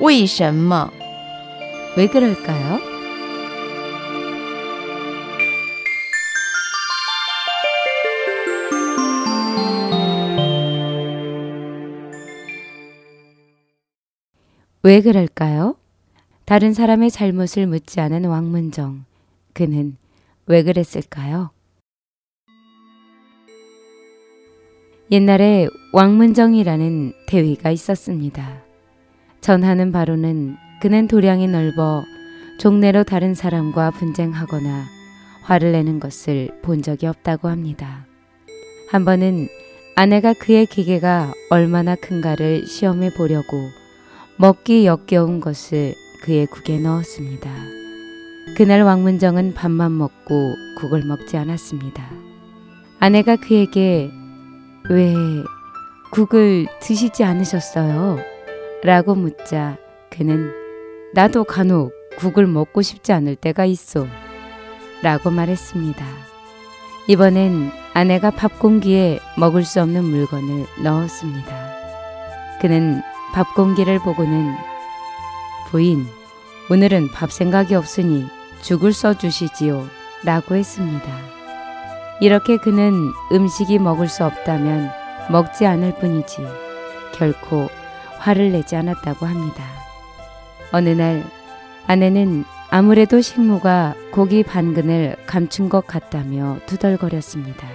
为什么? 왜 그럴까요? 왜 그럴까요? 다른 사람의 잘못을 묻지 않은 왕문정. 그는 왜 그랬을까요? 옛날에 왕문정이라는 대위가 있었습니다. 전하는 바로는 그는 도량이 넓어 종래로 다른 사람과 분쟁하거나 화를 내는 것을 본 적이 없다고 합니다. 한 번은 아내가 그의 기계가 얼마나 큰가를 시험해 보려고 먹기 역겨운 것을 그의 국에 넣었습니다. 그날 왕문정은 밥만 먹고 국을 먹지 않았습니다. 아내가 그에게 왜 국을 드시지 않으셨어요? 라고 묻자 그는 나도 간혹 국을 먹고 싶지 않을 때가 있어. 라고 말했습니다. 이번엔 아내가 밥 공기에 먹을 수 없는 물건을 넣었습니다. 그는 밥 공기를 보고는 부인, 오늘은 밥 생각이 없으니 죽을 써주시지요. 라고 했습니다. 이렇게 그는 음식이 먹을 수 없다면 먹지 않을 뿐이지 결코 화를 내지 않았다고 합니다. 어느 날 아내는 아무래도 식모가 고기 반근을 감춘 것 같다며 투덜거렸습니다.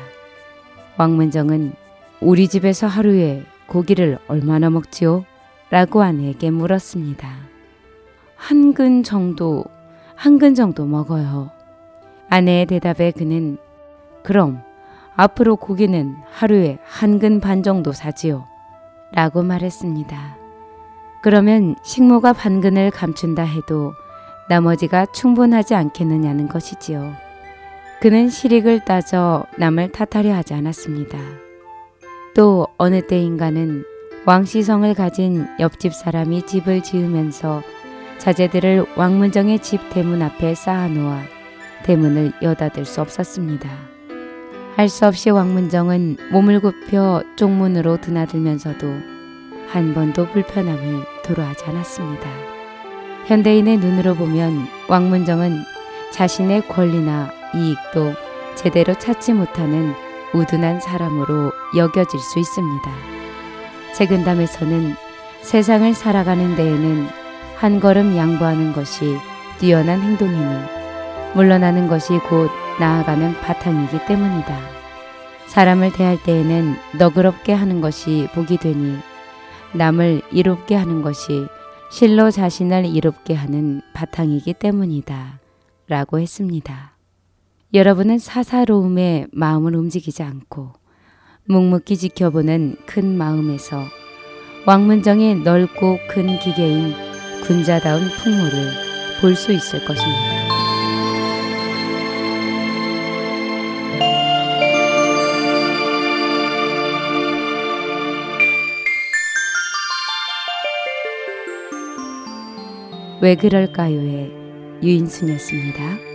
왕문정은 우리 집에서 하루에 고기를 얼마나 먹지요? 라고 아내에게 물었습니다. 한 근 정도, 한 근 정도 먹어요. 아내의 대답에 그는 그럼 앞으로 고기는 하루에 한 근 반 정도 사지요. 라고 말했습니다. 그러면 식모가 반근을 감춘다 해도 나머지가 충분하지 않겠느냐는 것이지요. 그는 실익을 따져 남을 탓하려 하지 않았습니다. 또 어느 때인가는 왕시성을 가진 옆집 사람이 집을 지으면서 자재들을 왕문정의 집 대문 앞에 쌓아놓아 대문을 여닫을 수 없었습니다. 할 수 없이 왕문정은 몸을 굽혀 쪽문으로 드나들면서도 한 번도 불편함을 도로하지 않았습니다. 현대인의 눈으로 보면 왕문정은 자신의 권리나 이익도 제대로 찾지 못하는 우둔한 사람으로 여겨질 수 있습니다. 책은담에서는 세상을 살아가는 데에는 한 걸음 양보하는 것이 뛰어난 행동이니 물러나는 것이 곧 나아가는 바탕이기 때문이다. 사람을 대할 때에는 너그럽게 하는 것이 복이 되니 남을 이롭게 하는 것이 실로 자신을 이롭게 하는 바탕이기 때문이다. 라고 했습니다. 여러분은 사사로움에 마음을 움직이지 않고 묵묵히 지켜보는 큰 마음에서 왕문정의 넓고 큰 기계인 군자다운 풍모를 볼 수 있을 것입니다. 왜 그럴까요의 유인순이었습니다.